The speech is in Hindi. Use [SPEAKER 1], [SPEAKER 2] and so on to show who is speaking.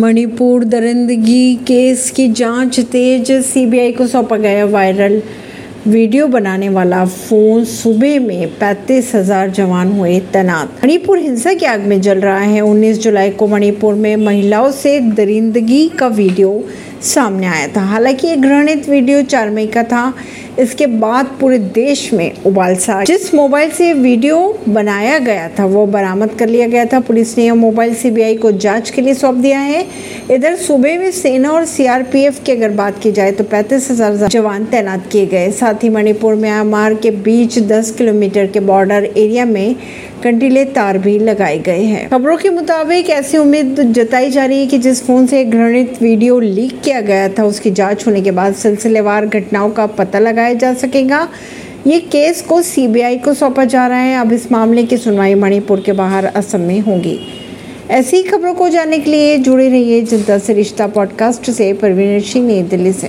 [SPEAKER 1] मणिपुर दरिंदगी केस की जाँच तेज सीबीआई को सौंपा गया वायरल वीडियो बनाने वाला फ़ोन सुबह में पैंतीस हज़ार जवान हुए तैनात। मणिपुर हिंसा की आग में जल रहा है। 19 जुलाई को मणिपुर में महिलाओं से दरिंदगी का वीडियो सामने आया था। हालाँकि ये घृणित वीडियो चार मई का था। इसके बाद पूरे देश में उबाल सा जिस मोबाइल से वीडियो बनाया गया था, वो बरामद कर लिया गया था। पुलिस ने यह मोबाइल सीबीआई को जाँच के लिए सौंप दिया है। इधर सूबे में सेना और सीआरपीएफ की अगर बात की जाए तो पैंतीस हज़ार जवान तैनात किए गए। साथ ही मणिपुर म्यांमार के बीच 10 किलोमीटर के बॉर्डर एरिया में कंटीले तार भी लगाए गए हैं। खबरों के मुताबिक ऐसी उम्मीद जताई जा रही है कि जिस फ़ोन से घृणित वीडियो लीक किया गया था, उसकी जाँच होने के बाद सिलसिलेवार घटनाओं का पता लगाया जा सकेगा। ये केस को सीबीआई को सौंपा जा रहा है। अब इस मामले की सुनवाई मणिपुर के बाहर असम में होगी। ऐसी खबरों को जानने के लिए जुड़े रहिए जनता से रिश्ता पॉडकास्ट से। परवीन सिंह, नई दिल्ली से।